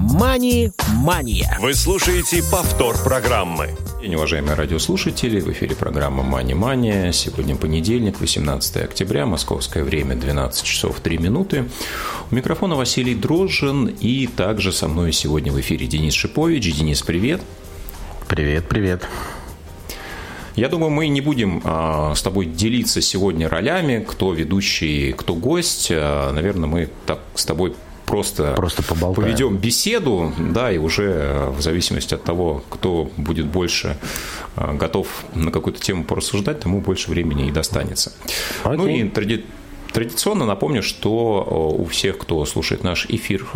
«Мани-мания». Вы слушаете повтор программы. День, уважаемые радиослушатели, в эфире программа «Мани-мания». Сегодня понедельник, 18 октября, московское время, 12 часов 3 минуты. У микрофона Василий Дрожжин, и также со мной сегодня в эфире Денис Шипович. Денис, привет. Привет, привет. Я думаю, мы не будем а, с тобой делиться сегодня ролями, кто ведущий, кто гость. А, наверное, мы так с тобой просто, просто поведем беседу, да, и уже э, в зависимости от того, кто будет больше э, готов на какую-то тему порассуждать, тому больше времени и достанется. Okay. Ну и тради Традиционно напомню, что э, у всех, кто слушает наш эфир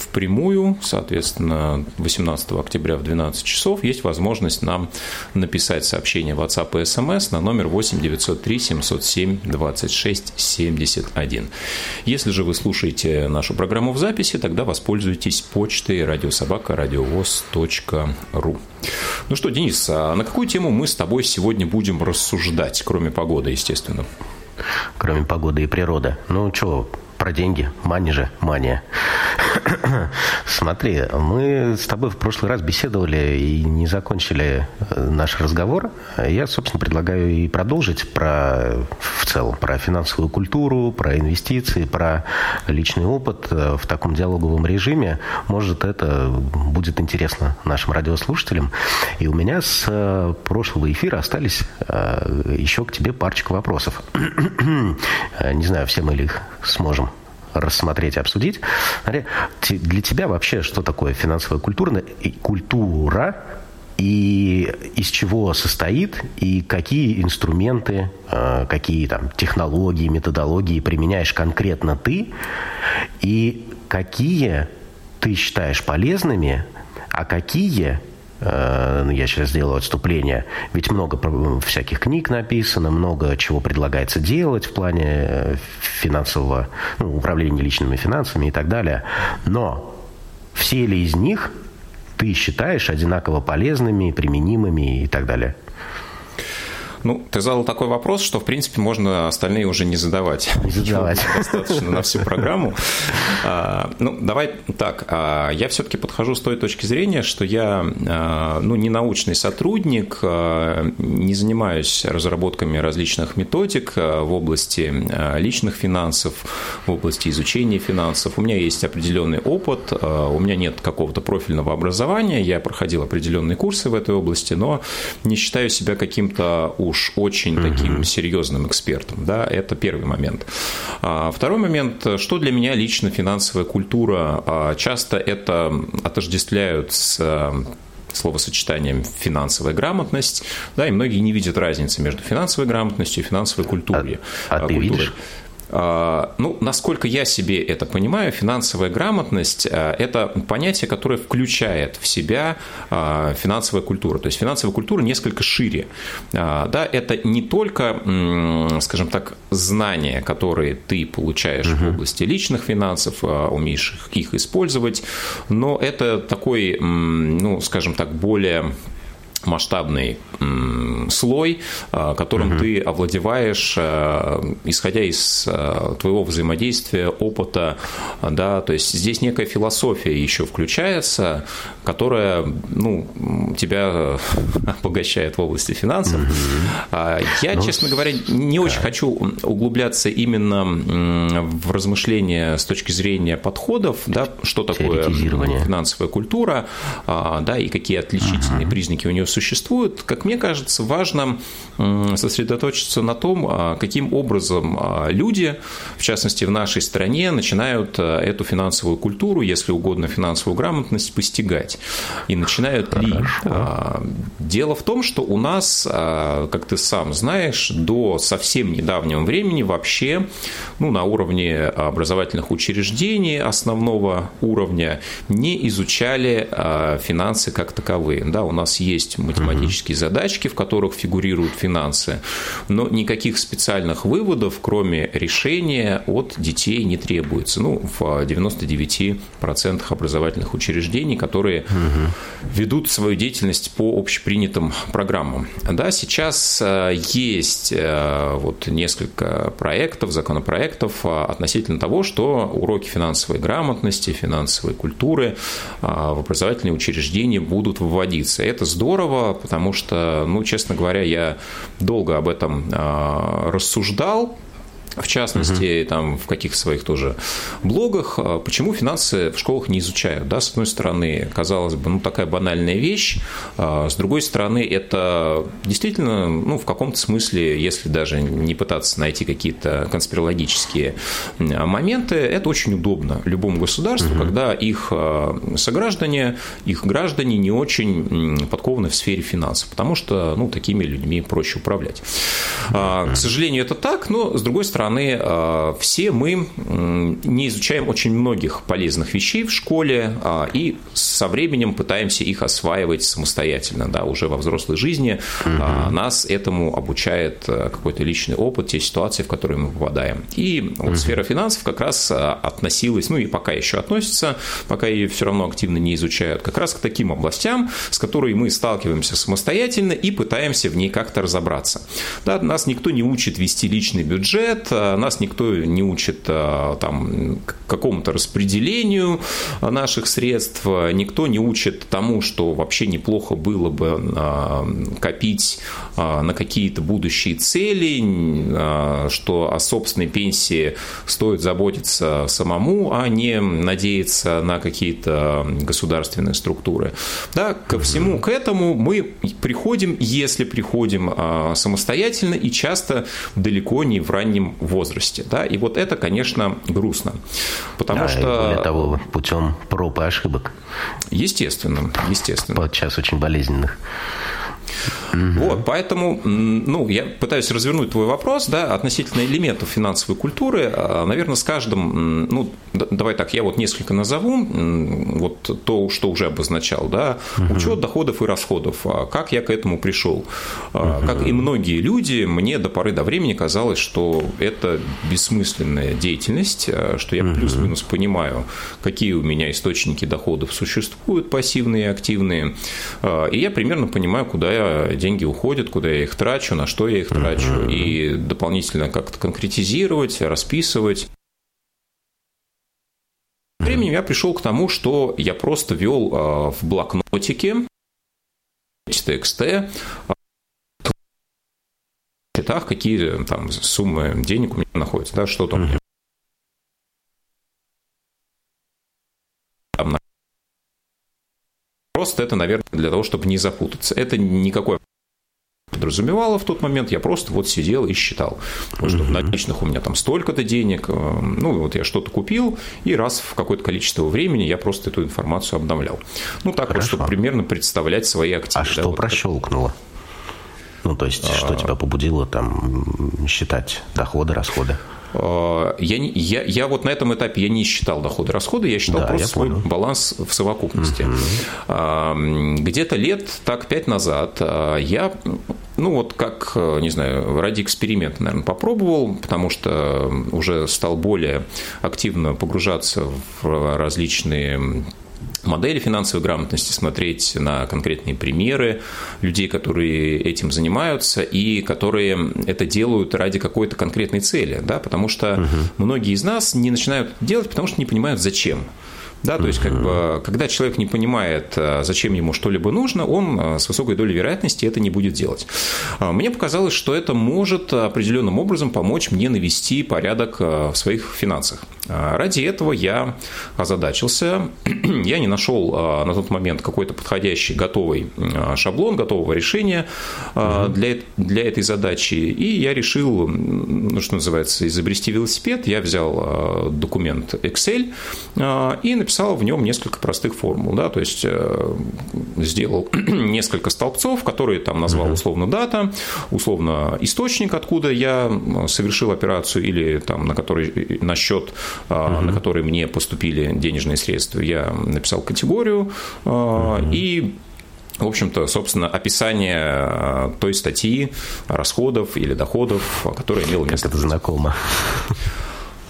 впрямую, соответственно, 18 октября в 12 часов, есть возможность нам написать сообщение в WhatsApp и SMS на номер 8 903 707 26 71. Если же вы слушаете нашу программу в записи, тогда воспользуйтесь почтой радиособака радиовоз.ру. Ну что, Денис, а на какую тему мы с тобой сегодня будем рассуждать, кроме погоды, естественно? Кроме погоды и природы. Ну, что, про деньги. Мани же, мания. Смотри, мы с тобой в прошлый раз беседовали и не закончили э, наш разговор. Я, собственно, предлагаю и продолжить про, в целом, про финансовую культуру, про инвестиции, про личный опыт э, в таком диалоговом режиме. Может, это будет интересно нашим радиослушателям. И у меня с э, прошлого эфира остались еще к тебе парочка вопросов. Не знаю, все мы ли их сможем рассмотреть, обсудить. Для тебя вообще что такое финансовая культура, культура? И из чего состоит, и какие инструменты, э, какие там технологии, методологии применяешь конкретно ты, и какие ты считаешь полезными, а какие я сейчас сделаю отступление, ведь много всяких книг написано, много чего предлагается делать в плане э, финансового ну, управления личными финансами и так далее. Но все ли из них ты считаешь одинаково полезными, применимыми и так далее? Ну, ты задал такой вопрос, что, в принципе, можно остальные уже не задавать. Не задавать. Достаточно на всю программу. А, ну, давай так. А, я все-таки подхожу с той точки зрения, что я а, ну, не научный сотрудник, не занимаюсь разработками различных методик в области личных финансов, в области изучения финансов. У меня есть определенный опыт, у меня нет какого-то профильного образования, я проходил определенные курсы в этой области, но не считаю себя каким-то уж очень угу. таким серьезным экспертом. Да, это первый момент. А, второй момент, что для меня лично финансовая культура, а, часто это отождествляют с а, словосочетанием финансовая грамотность, да, и многие не видят разницы между финансовой грамотностью и финансовой культурой. А, а ты культурой. видишь? А, ну, насколько я себе это понимаю, финансовая грамотность а, – это понятие, которое включает в себя а, финансовая культура. То есть финансовая культура несколько шире. Да, это не только, скажем так, знания, которые ты получаешь угу. в области личных финансов, умеешь их использовать, но это такой, ну, скажем так, более масштабный слой, а, которым угу. ты овладеваешь, а, исходя из а, твоего взаимодействия, опыта, да, то есть здесь некая философия еще включается, которая, ну, тебя обогащает в области финансов. Угу. Я, ну, честно говоря, не да. очень хочу углубляться именно в размышления с точки зрения подходов, да, что такое финансовая культура, да, и какие отличительные угу. признаки у нее существуют, как мне кажется, важно сосредоточиться на том, а, каким образом а, люди, в частности в нашей стране, начинают а, эту финансовую культуру, если угодно финансовую грамотность, постигать. И начинают ли. Дело в том, что у нас, как ты сам знаешь, до совсем недавнего времени вообще ну, на уровне образовательных учреждений основного уровня не изучали финансы как таковые. Да, у нас есть математические угу. задачки, в которых фигурируют финансы, но никаких специальных выводов, кроме решения, от детей не требуется. Ну, в 99% образовательных учреждений, которые угу. ведут свою деятельность по общепринятым программам. Да, сейчас э, есть э, вот несколько проектов, законопроектов э, относительно того, что уроки финансовой грамотности, финансовой культуры в образовательные учреждения будут вводиться. Это здорово, потому что, ну, честно говоря, я долго об этом рассуждал, в частности, угу. там в каких своих тоже блогах, а, почему финансы в школах не изучают. Да? С одной стороны, казалось бы, ну, такая банальная вещь, а с другой стороны, это действительно, ну, в каком-то смысле, если даже не пытаться найти какие-то конспирологические моменты, это очень удобно любому государству, угу. когда их а, сограждане, их граждане не очень подкованы в сфере финансов, потому что, ну, такими людьми проще управлять. К сожалению, это так, но, с другой стороны, стороны, э, все мы не изучаем очень многих полезных вещей в школе а, и со временем пытаемся их осваивать самостоятельно, да, уже во взрослой жизни. Угу. Нас этому обучает э, какой-то личный опыт, те ситуации, в которые мы попадаем. И вот угу. сфера финансов как раз э, относилась, ну и пока еще относится, пока ее все равно активно не изучают, как раз к таким областям, с которыми мы сталкиваемся самостоятельно и пытаемся в ней как-то разобраться. Да, нас никто не учит вести личный бюджет, нас никто не учит а, там, какому-то распределению наших средств, никто не учит тому, что вообще неплохо было бы а, копить на какие-то будущие цели, что о собственной пенсии стоит заботиться самому, а не надеяться на какие-то государственные структуры. Да, ко всему к этому мы приходим, если приходим самостоятельно и часто далеко не в раннем возрасте. Да? И вот это, конечно, грустно. Потому да, что... более того, путем проб и ошибок. Естественно, естественно. Подчас очень болезненных. Угу. Вот, поэтому, ну, я пытаюсь развернуть твой вопрос, да, относительно элементов финансовой культуры. А, Наверное, с каждым, ну, давай так, я вот несколько назову, вот то, что уже обозначал, да, угу. учет доходов и расходов. А как я к этому пришел? Угу. Как и многие люди, мне до поры до времени казалось, что это бессмысленная деятельность, что я плюс-минус понимаю, какие у меня источники доходов существуют, пассивные и активные, и я примерно понимаю, куда я деньги уходят, куда я их трачу, на что я их трачу, uh-huh. и дополнительно как-то конкретизировать, расписывать. Временем я пришел к тому, что я просто вел а, в блокнотике TXT счетах, какие там суммы денег у меня находятся, да, что там Просто это, наверное, для того, чтобы не запутаться. Это никакой подразумевало в тот момент, я просто вот сидел и считал, вот, что в наличных у меня там столько-то денег, э, ну вот я что-то купил, и раз в какое-то количество времени я просто эту информацию обновлял. Ну так Хорошо. вот, чтобы примерно представлять свои активы. А да, что вот прощелкнуло? Ну, то есть, а... что тебя побудило там считать доходы, расходы? Э, я, я, я вот на этом этапе я не считал доходы расходы, я считал да, просто я свой понял. баланс в совокупности. Угу. Где-то лет так пять назад э, я ну вот как, не знаю, ради эксперимента, наверное, попробовал, потому что уже стал более активно погружаться в различные модели финансовой грамотности, смотреть на конкретные примеры людей, которые этим занимаются и которые это делают ради какой-то конкретной цели, да, потому что угу. многие из нас не начинают делать, потому что не понимают, зачем. Да, то есть, как бы, когда человек не понимает, э, зачем ему что-либо нужно, он э, с высокой долей вероятности это не будет делать. А, мне показалось, что это может определенным образом помочь мне навести порядок э, в своих финансах. А, ради этого я озадачился. Я не нашел на тот момент какой-то подходящий готовый шаблон, готового решения для, для этой задачи. И я решил, ну, что называется, изобрести велосипед. Я взял документ Excel и написал в нем несколько простых формул, да, то есть э, сделал несколько столбцов, которые там назвал условно дата, условно источник, откуда я совершил операцию или там на который на счет, uh на который мне поступили денежные средства, я написал категорию uh и в общем-то, собственно, описание той статьи расходов или доходов, которая имела место. Как это знакомо.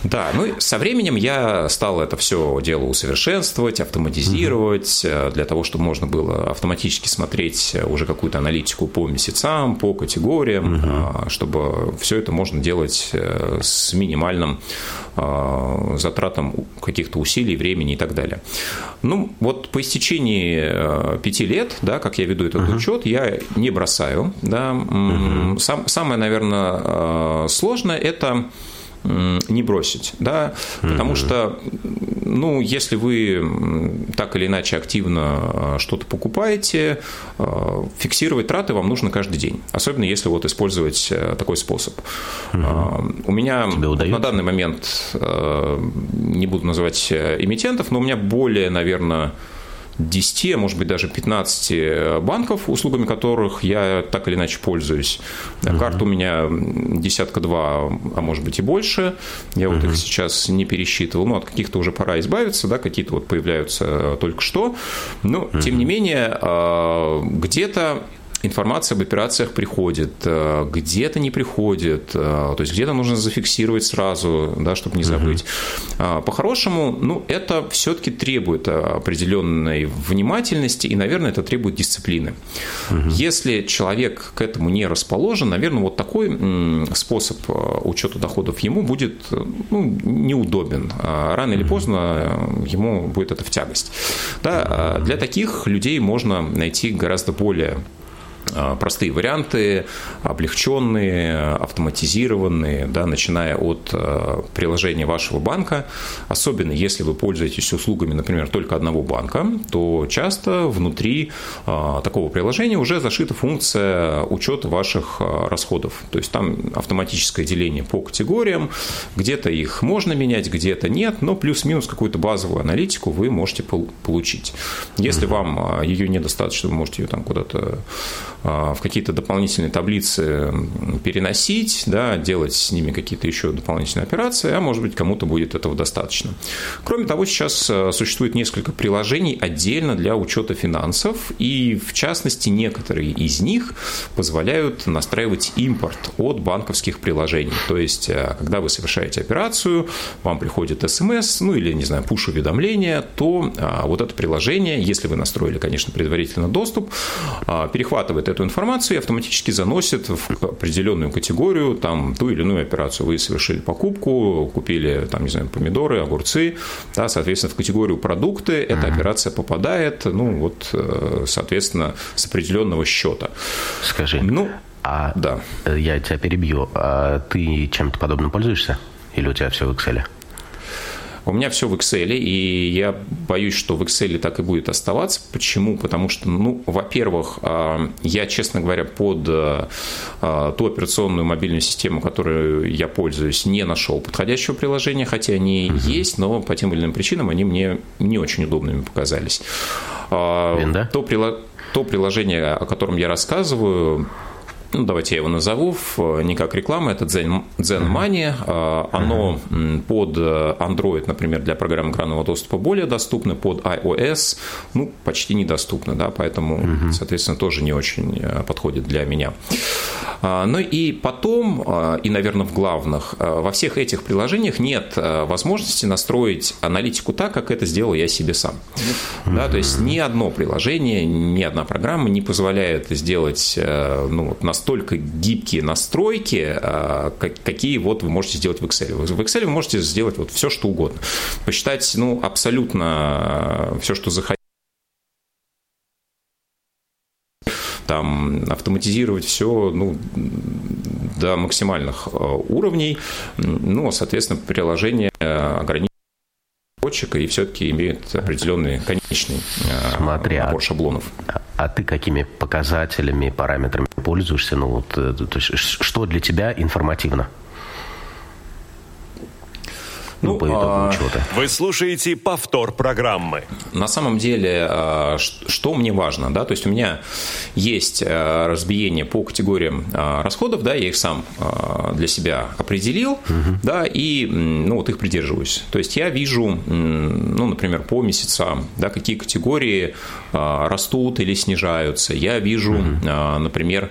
Да, ну со временем я стал это все дело усовершенствовать, автоматизировать, угу. для того, чтобы можно было автоматически смотреть уже какую-то аналитику по месяцам, по категориям, угу. чтобы все это можно делать э, с минимальным а, затратом каких-то усилий, времени и так далее. Ну, вот по истечении пяти лет, да, как я веду этот uh учет, я не бросаю. Да. uh Сам, самое, наверное, сложное – это не бросить, да, потому что, ну, если вы так или иначе активно а, что-то покупаете, а, фиксировать траты вам нужно каждый день, особенно если вот использовать э, такой способ. Угу. У меня на данный момент, не буду называть э, эмитентов, но у меня более, наверное, 10, а может быть даже 15 э, банков, услугами которых я так или иначе пользуюсь. Uh-huh. Карт у меня десятка два, а может быть и больше. Я uh-huh. вот их сейчас не пересчитывал. Ну, от каких-то уже пора избавиться, да, какие-то вот появляются только что. Но, uh-huh. тем не менее, а, где-то информация об операциях приходит, э, где-то не приходит, э, то есть где-то нужно зафиксировать сразу, да, чтобы не забыть. Угу. По-хорошему, ну, это все-таки требует определенной внимательности, и, наверное, это требует дисциплины. Угу. Если человек к этому не расположен, наверное, вот такой способ э, учета доходов ему будет ну, неудобен. Рано или поздно ему будет это в тягость. Да, для таких людей можно найти гораздо более а, простые варианты, облегченные, автоматизированные, да, начиная от а, приложения вашего банка. Особенно если вы пользуетесь услугами, например, только одного банка, то часто внутри а, такого приложения уже зашита функция учета ваших расходов. То есть там автоматическое деление по категориям, где-то их можно менять, где-то нет, но плюс-минус какую-то базовую аналитику вы можете получить. Если вам ее недостаточно, вы можете ее там куда-то а, в какие-то дополнительные таблицы переносить, да, делать с ними какие-то еще дополнительные операции, а может быть кому-то будет этого достаточно. Кроме того, сейчас э, существует несколько приложений отдельно для учета финансов, и в частности некоторые из них позволяют настраивать импорт от банковских приложений. То есть, э, когда вы совершаете операцию, вам приходит смс, ну или, не знаю, пуш-уведомление, то а, вот это приложение, если вы настроили, конечно, предварительно доступ, а, перехватывает эту информацию и автоматически заносит в определенную категорию, там, ту или иную операцию. Вы совершили покупку, купили, там, не знаю, помидоры, огурцы, да, соответственно, в категорию продукты эта операция попадает, ну, вот, э, соответственно, с определенного счета. Скажи, ну, а да. я тебя перебью, а ты чем-то подобным пользуешься? Или у тебя все в Excel? У меня все в Excel, и я боюсь, что в Excel так и будет оставаться. Почему? Потому что, ну, во-первых, а, я, честно говоря, под а, ту операционную мобильную систему, которую я пользуюсь, не нашел подходящего приложения, хотя они угу. есть, но по тем или иным причинам они мне не очень удобными показались. Винда? То, то приложение, о котором я рассказываю, ну, давайте я его назову, не как реклама, это Zen, Zen Money. А, оно под Android, например, для программ экранного доступа более доступно, под iOS, ну, почти недоступно, да, поэтому, соответственно, тоже не очень э, подходит для меня. А, ну и потом, а, и, наверное, в главных, во всех этих приложениях нет возможности настроить аналитику так, как это сделал я себе сам. Да, то есть ни одно приложение, ни одна программа не позволяет сделать э, ну, вот, настолько гибкие настройки, а, какие вот вы можете сделать в Excel. В Excel вы можете сделать вот все, что угодно. Посчитать, ну, абсолютно а, все, что захотите там автоматизировать все ну, до максимальных а, уровней, ну, соответственно, приложение ограничено разработчика и все-таки имеет определенный конечный э, Смотри, набор а, шаблонов. А, а ты какими показателями, параметрами пользуешься? Ну, вот, э, то есть, что для тебя информативно? Ну, по итогу а... учета. Вы слушаете повтор программы. На самом деле, а, что мне важно, да, то есть у меня есть а, разбиение по категориям а, расходов, да, я их сам для себя определил, угу. да, и, ну, вот их придерживаюсь. То есть я вижу, ну, например, по месяцам, да, какие категории растут или снижаются. Я вижу, угу. например,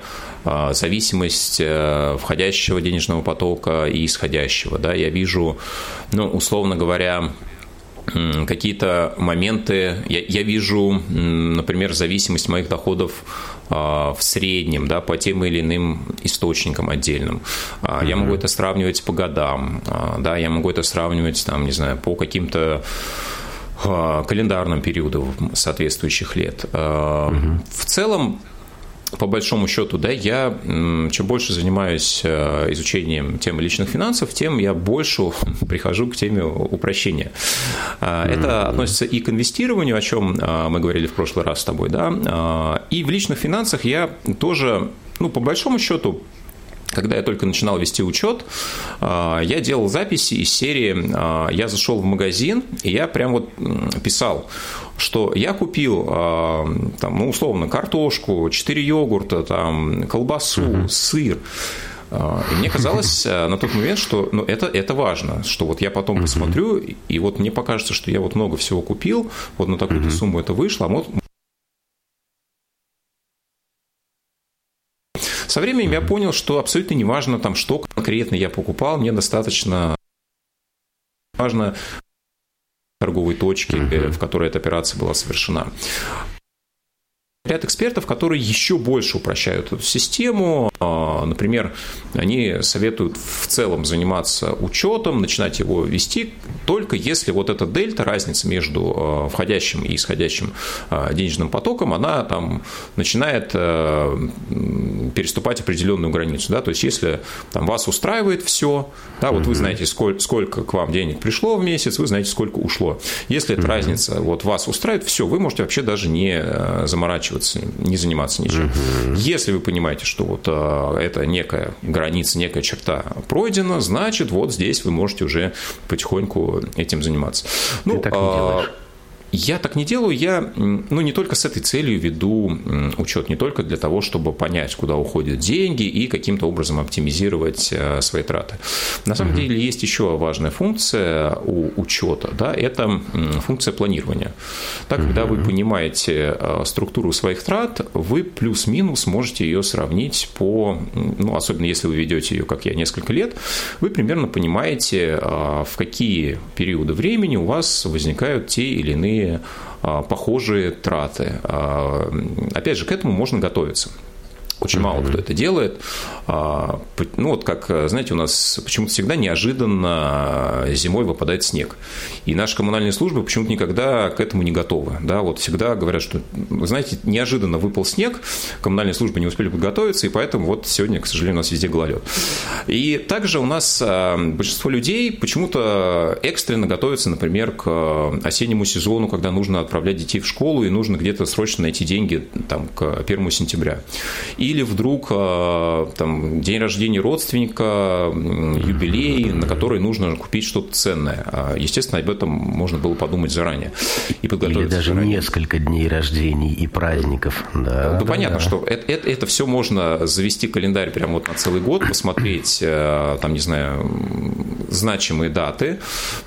зависимость э, входящего денежного потока и исходящего, да, я вижу, ну, условно говоря, какие-то моменты, я, я вижу, например, зависимость моих доходов а, в среднем, да, по тем или иным источникам отдельным. Mm-hmm. Я могу это сравнивать по годам, да, я могу это сравнивать, там, не знаю, по каким-то календарным периодам соответствующих лет. Угу. В целом, по большому счету, да, я чем больше занимаюсь э, изучением темы личных финансов, тем я больше прихожу к теме упрощения. А, это относится и к инвестированию, о чем а, мы говорили в прошлый раз с тобой, да, и в личных финансах я тоже, ну, по большому счету, когда я только начинал вести учет, я делал записи из серии «Я зашел в магазин, и я прям вот писал, что я купил, там, ну, условно, картошку, 4 йогурта, там, колбасу, угу. сыр, и мне казалось на тот момент, что ну, это, это важно, что вот я потом посмотрю, и вот мне покажется, что я вот много всего купил, вот на такую-то сумму это вышло, а вот Со временем я понял, что абсолютно не важно, там, что конкретно я покупал, мне достаточно важно торговой точки, uh-huh. в которой эта операция была совершена ряд экспертов, которые еще больше упрощают эту систему. А, например, они советуют в целом заниматься учетом, начинать его вести только если вот эта дельта, разница между а, входящим и исходящим а, денежным потоком, она там начинает переступать определенную границу. Да? То есть, если там, вас устраивает все, да, вот вы знаете, сколько, сколько к вам денег пришло в месяц, вы знаете, сколько ушло. Если эта разница вот вас устраивает, все, вы можете вообще даже не заморачиваться заморачиваться, не заниматься ничем. Угу. Если вы понимаете, что вот а, это некая граница, некая черта пройдена, значит, вот здесь вы можете уже потихоньку этим заниматься. Ну, Ты так не делаешь. Я так не делаю, я ну, не только с этой целью веду учет, не только для того, чтобы понять, куда уходят деньги и каким-то образом оптимизировать э, свои траты. На самом угу. деле есть еще важная функция у учета, да, это функция планирования. Так, угу. когда вы понимаете э, структуру своих трат, вы плюс-минус можете ее сравнить по, ну, особенно если вы ведете ее, как я, несколько лет, вы примерно понимаете, э, в какие периоды времени у вас возникают те или иные а, похожие траты. А, опять же, к этому можно готовиться. Очень мало кто это делает. А, ну, вот как, знаете, у нас почему-то всегда неожиданно зимой выпадает снег. И наши коммунальные службы почему-то никогда к этому не готовы. Да, вот всегда говорят, что, знаете, неожиданно выпал снег, коммунальные службы не успели подготовиться, и поэтому вот сегодня, к сожалению, у нас везде гололед. И также у нас а, большинство людей почему-то экстренно готовятся, например, к осеннему сезону, когда нужно отправлять детей в школу, и нужно где-то срочно найти деньги там, к 1 сентября. И или вдруг э, там, день рождения родственника, юбилей, на который нужно купить что-то ценное. А, естественно, об этом можно было подумать заранее и подготовиться. Или даже заранее. несколько дней рождений и праздников. Да, ну, да, понятно, да. что это, это, это все можно завести календарь прямо вот на целый год, посмотреть, э, там, не знаю, значимые даты,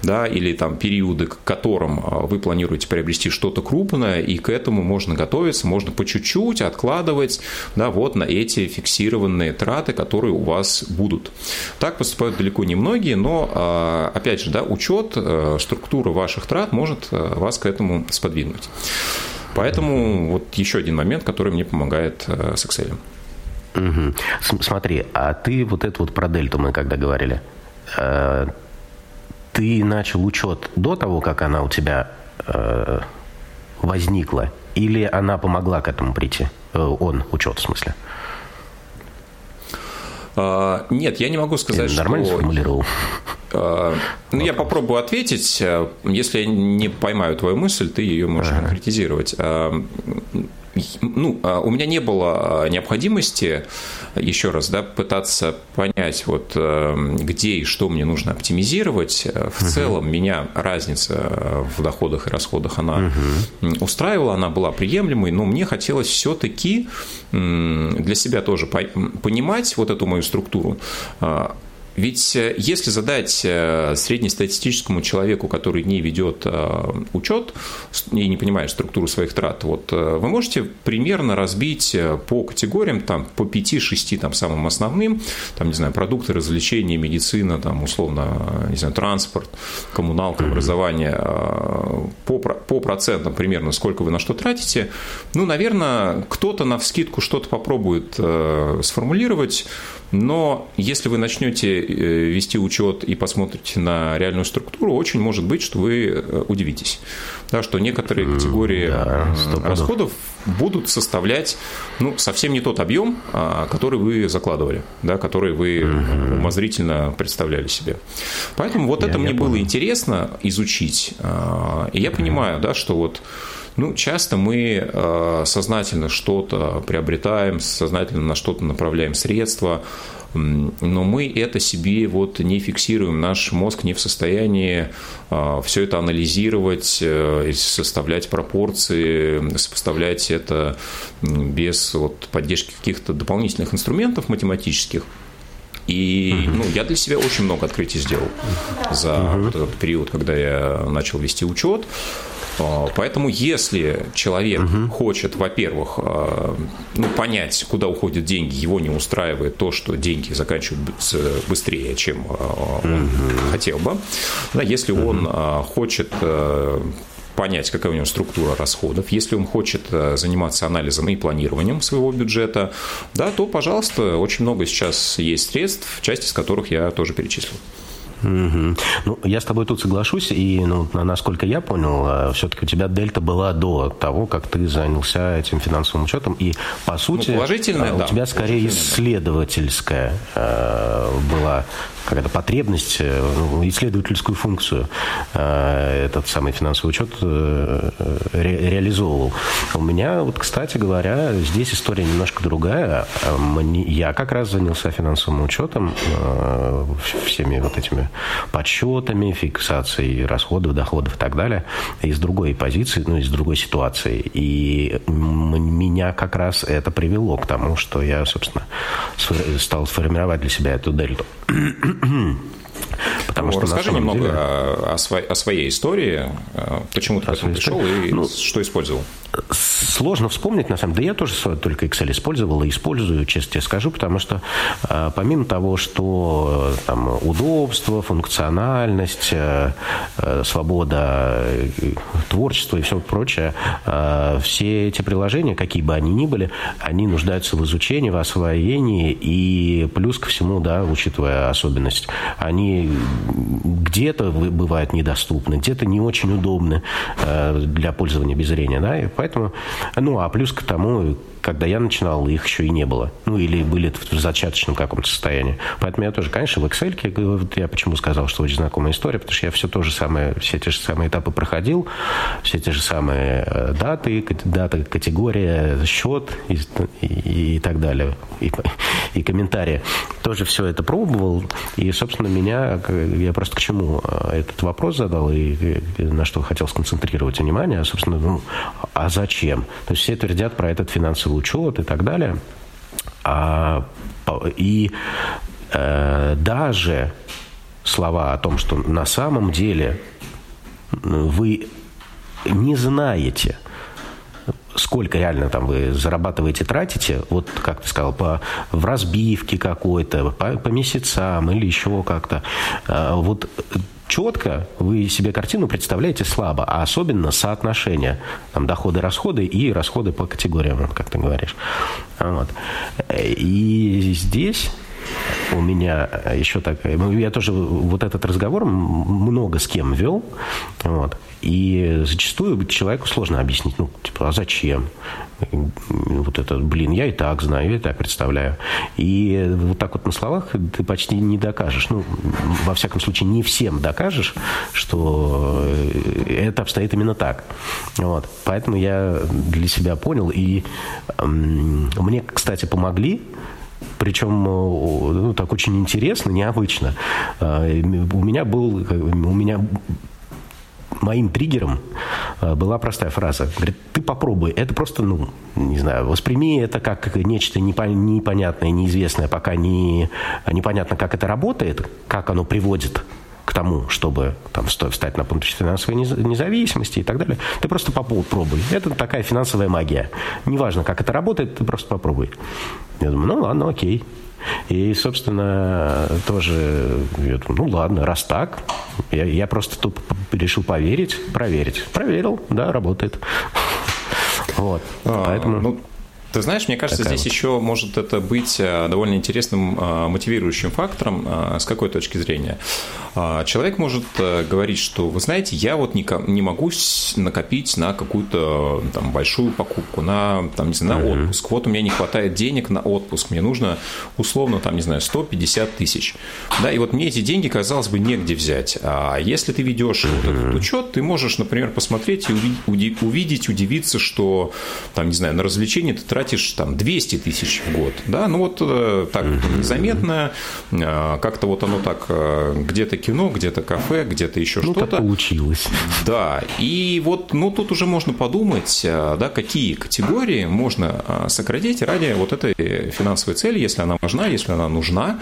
да, или там периоды, к которым э, вы планируете приобрести что-то крупное, и к этому можно готовиться, можно по чуть-чуть откладывать, да, вот вот на эти фиксированные траты, которые у вас будут. Так поступают далеко не многие, но, а, опять же, да, учет, э, структура ваших трат может э, вас к этому сподвинуть. Поэтому вот еще один момент, который мне помогает э, с Excel. Угу. Смотри, а ты вот это вот про дельту мы когда говорили, ты начал учет до того, как она у тебя возникла, или она помогла к этому прийти? Э, он, учет в смысле? А, нет, я не могу сказать, я нормально что... сформулировал? А, ну, я попробую ответить. Если я не поймаю твою мысль, ты ее можешь ага. конкретизировать. А, ну, а, у меня не было необходимости еще раз да, пытаться понять, вот, где и что мне нужно оптимизировать. В угу. целом меня разница в доходах и расходах, она угу. устраивала, она была приемлемой, но мне хотелось все-таки для себя тоже понимать вот эту мою структуру, а, ведь э, если задать э, среднестатистическому человеку, который не ведет э, учет и не понимает структуру своих трат, вот вы можете примерно разбить по категориям, там, по 5-6 там, самым основным, там, не знаю, продукты, развлечения, медицина, там, условно, не знаю, транспорт, коммуналка, образование, по, по процентам примерно, сколько вы на что тратите, ну, наверное, кто-то на вскидку что-то попробует сформулировать, но если вы начнете э, вести учет и посмотрите на реальную структуру, очень может быть, что вы э, удивитесь, да, что некоторые категории да, расходов будут составлять ну, совсем не тот объем, а, который вы закладывали, да, который вы угу. умозрительно представляли себе. Поэтому вот я, это мне понял. было интересно изучить. А, и я угу. понимаю, да, что вот ну, часто мы э, сознательно что-то приобретаем, сознательно на что-то направляем средства, но мы это себе вот не фиксируем, наш мозг не в состоянии э, все это анализировать, э, составлять пропорции, сопоставлять это без вот поддержки каких-то дополнительных инструментов математических. И ну, я для себя очень много открытий сделал за вот этот период, когда я начал вести учет. А, поэтому, если человек угу. хочет, во-первых, а, ну, понять, куда уходят деньги, его не устраивает то, что деньги заканчиваются быстрее, чем а, он угу. хотел бы. Да, если угу. он хочет понять, какая у него структура расходов. Если он хочет заниматься анализом и планированием своего бюджета, да, то, пожалуйста, очень много сейчас есть средств, часть из которых я тоже перечислил. Угу. Ну, я с тобой тут соглашусь, и, ну, насколько я понял, а, все-таки у тебя дельта была до того, как ты занялся этим финансовым учетом, и, по сути, ну, у да, тебя скорее исследовательская э, была какая-то потребность, э, ну, исследовательскую функцию э, этот самый финансовый учет э, ре, реализовывал. У меня, вот, кстати говоря, здесь история немножко другая. Мне, я как раз занялся финансовым учетом, всеми вот этими подсчетами, фиксацией расходов, доходов и так далее, из другой позиции, ну, из другой ситуации. И меня как раз это привело к тому, что я, собственно, стал сформировать для себя эту дельту. Потому ну, что расскажи немного деле... о, своей, о своей истории, э, почему ты пришел и ну, что использовал. Сложно вспомнить, на самом деле. Я тоже только Excel использовал и использую, честно тебе скажу, потому что э, помимо того, что э, там, удобство, функциональность, свобода творчества и все прочее, все эти приложения, какие бы они ни были, они нуждаются в изучении, в освоении и плюс ко всему, да, учитывая особенность, они где-то бывают недоступны, где-то не очень удобны э, для пользования без зрения. Да? И поэтому, ну, а плюс к тому, когда я начинал, их еще и не было. Ну, или были в зачаточном каком-то состоянии. Поэтому я тоже, конечно, в Excel, вот я почему сказал, что очень знакомая история, потому что я все то же самое, все те же самые этапы проходил, все те же самые э, даты, дата, категория, счет и, и, и так далее, и, и комментарии. Тоже все это пробовал, и, собственно, меня, я просто к чему э, этот вопрос задал, и на что хотел сконцентрировать внимание, а, собственно, ну, а зачем? То есть все твердят про этот финансовый финансовый учет и так далее. А, и э, даже слова о том, что на самом деле вы не знаете, сколько реально там вы зарабатываете, тратите, вот как ты сказал, по, в разбивке какой-то, по, по месяцам или еще как-то. А, вот четко вы себе картину представляете слабо, а особенно соотношение там, доходы-расходы и расходы по категориям, как ты говоришь. Вот. И здесь у меня еще такая... Ну, я тоже вот этот разговор много с кем вел. Вот. И зачастую человеку сложно объяснить, ну, типа, а зачем? Вот это, блин, я и так знаю, я и так представляю. И вот так вот на словах ты почти не докажешь. Ну, во всяком случае, не всем докажешь, что это обстоит именно так. Вот. Поэтому я для себя понял. И мне, кстати, помогли причем ну, так очень интересно, необычно. А, у меня был, у меня моим триггером э, была простая фраза. Говорит, ты попробуй. Это просто, ну, не знаю, восприми это как нечто непонятное, неизвестное, пока не, непонятно, как это работает, как оно приводит к тому, чтобы там, встать на пункт финансовой независимости и так далее. Ты просто попробуй. Это такая финансовая магия. Неважно, как это работает, ты просто попробуй. Я думаю, ну ладно, окей. И, собственно, тоже, я думаю, ну ладно, раз так, я, я просто тут решил поверить, проверить. Проверил, да, работает. Вот. А, Поэтому... Ну, ты знаешь, мне кажется, Такая здесь вот. еще может это быть э, довольно интересным э, мотивирующим фактором. Э, с какой точки зрения? Человек может говорить, что, вы знаете, я вот не, не могу накопить на какую-то там, большую покупку, на, там, не знаю, на uh-huh. отпуск. Вот у меня не хватает денег на отпуск, мне нужно условно, там, не знаю, 150 тысяч. Да, и вот мне эти деньги, казалось бы, негде взять. А если ты ведешь uh-huh. вот этот учет, ты можешь, например, посмотреть и увидеть, удивиться, что, там, не знаю, на развлечение ты тратишь тратишь там 200 тысяч в год, да, ну вот э, так незаметно, э, как-то вот оно так, э, где-то кино, где-то кафе, где-то еще ну, что-то. получилось. Да, и вот, ну тут уже можно подумать, да, какие категории можно сократить ради вот этой финансовой цели, если она важна, если она нужна,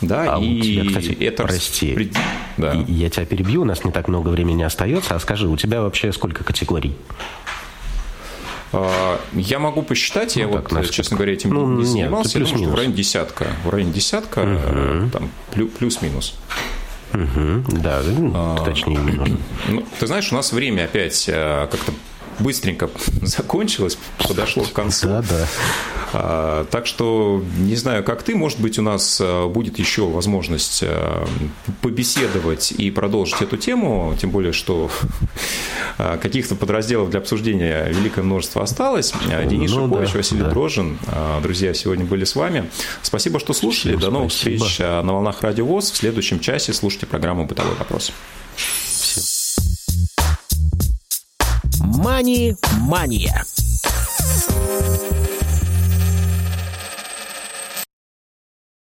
да, а и тебя, кстати, это... Прости, да. я тебя перебью, у нас не так много времени остается, а скажи, у тебя вообще сколько категорий? А, я могу посчитать, ну, я так, вот, насколько? честно говоря, этим ну, не занимался, нет, я думаю, что в районе десятка. В районе десятка, угу. там, плюс-минус. Угу, да, а, точнее не нужно. Ну, ты знаешь, у нас время опять э, как-то быстренько закончилось, подошло к концу. Да, да. А, так что не знаю, как ты, может быть, у нас а, будет еще возможность а, побеседовать и продолжить эту тему, тем более, что каких-то подразделов для обсуждения великое множество осталось. Денис ну, Шипович, да, Василий да. Дрожин, друзья, сегодня были с вами. Спасибо, что слушали. Всем До новых спасибо. встреч на волнах Радио ВОЗ. В следующем часе слушайте программу «Бытовой вопрос». Мани-мания.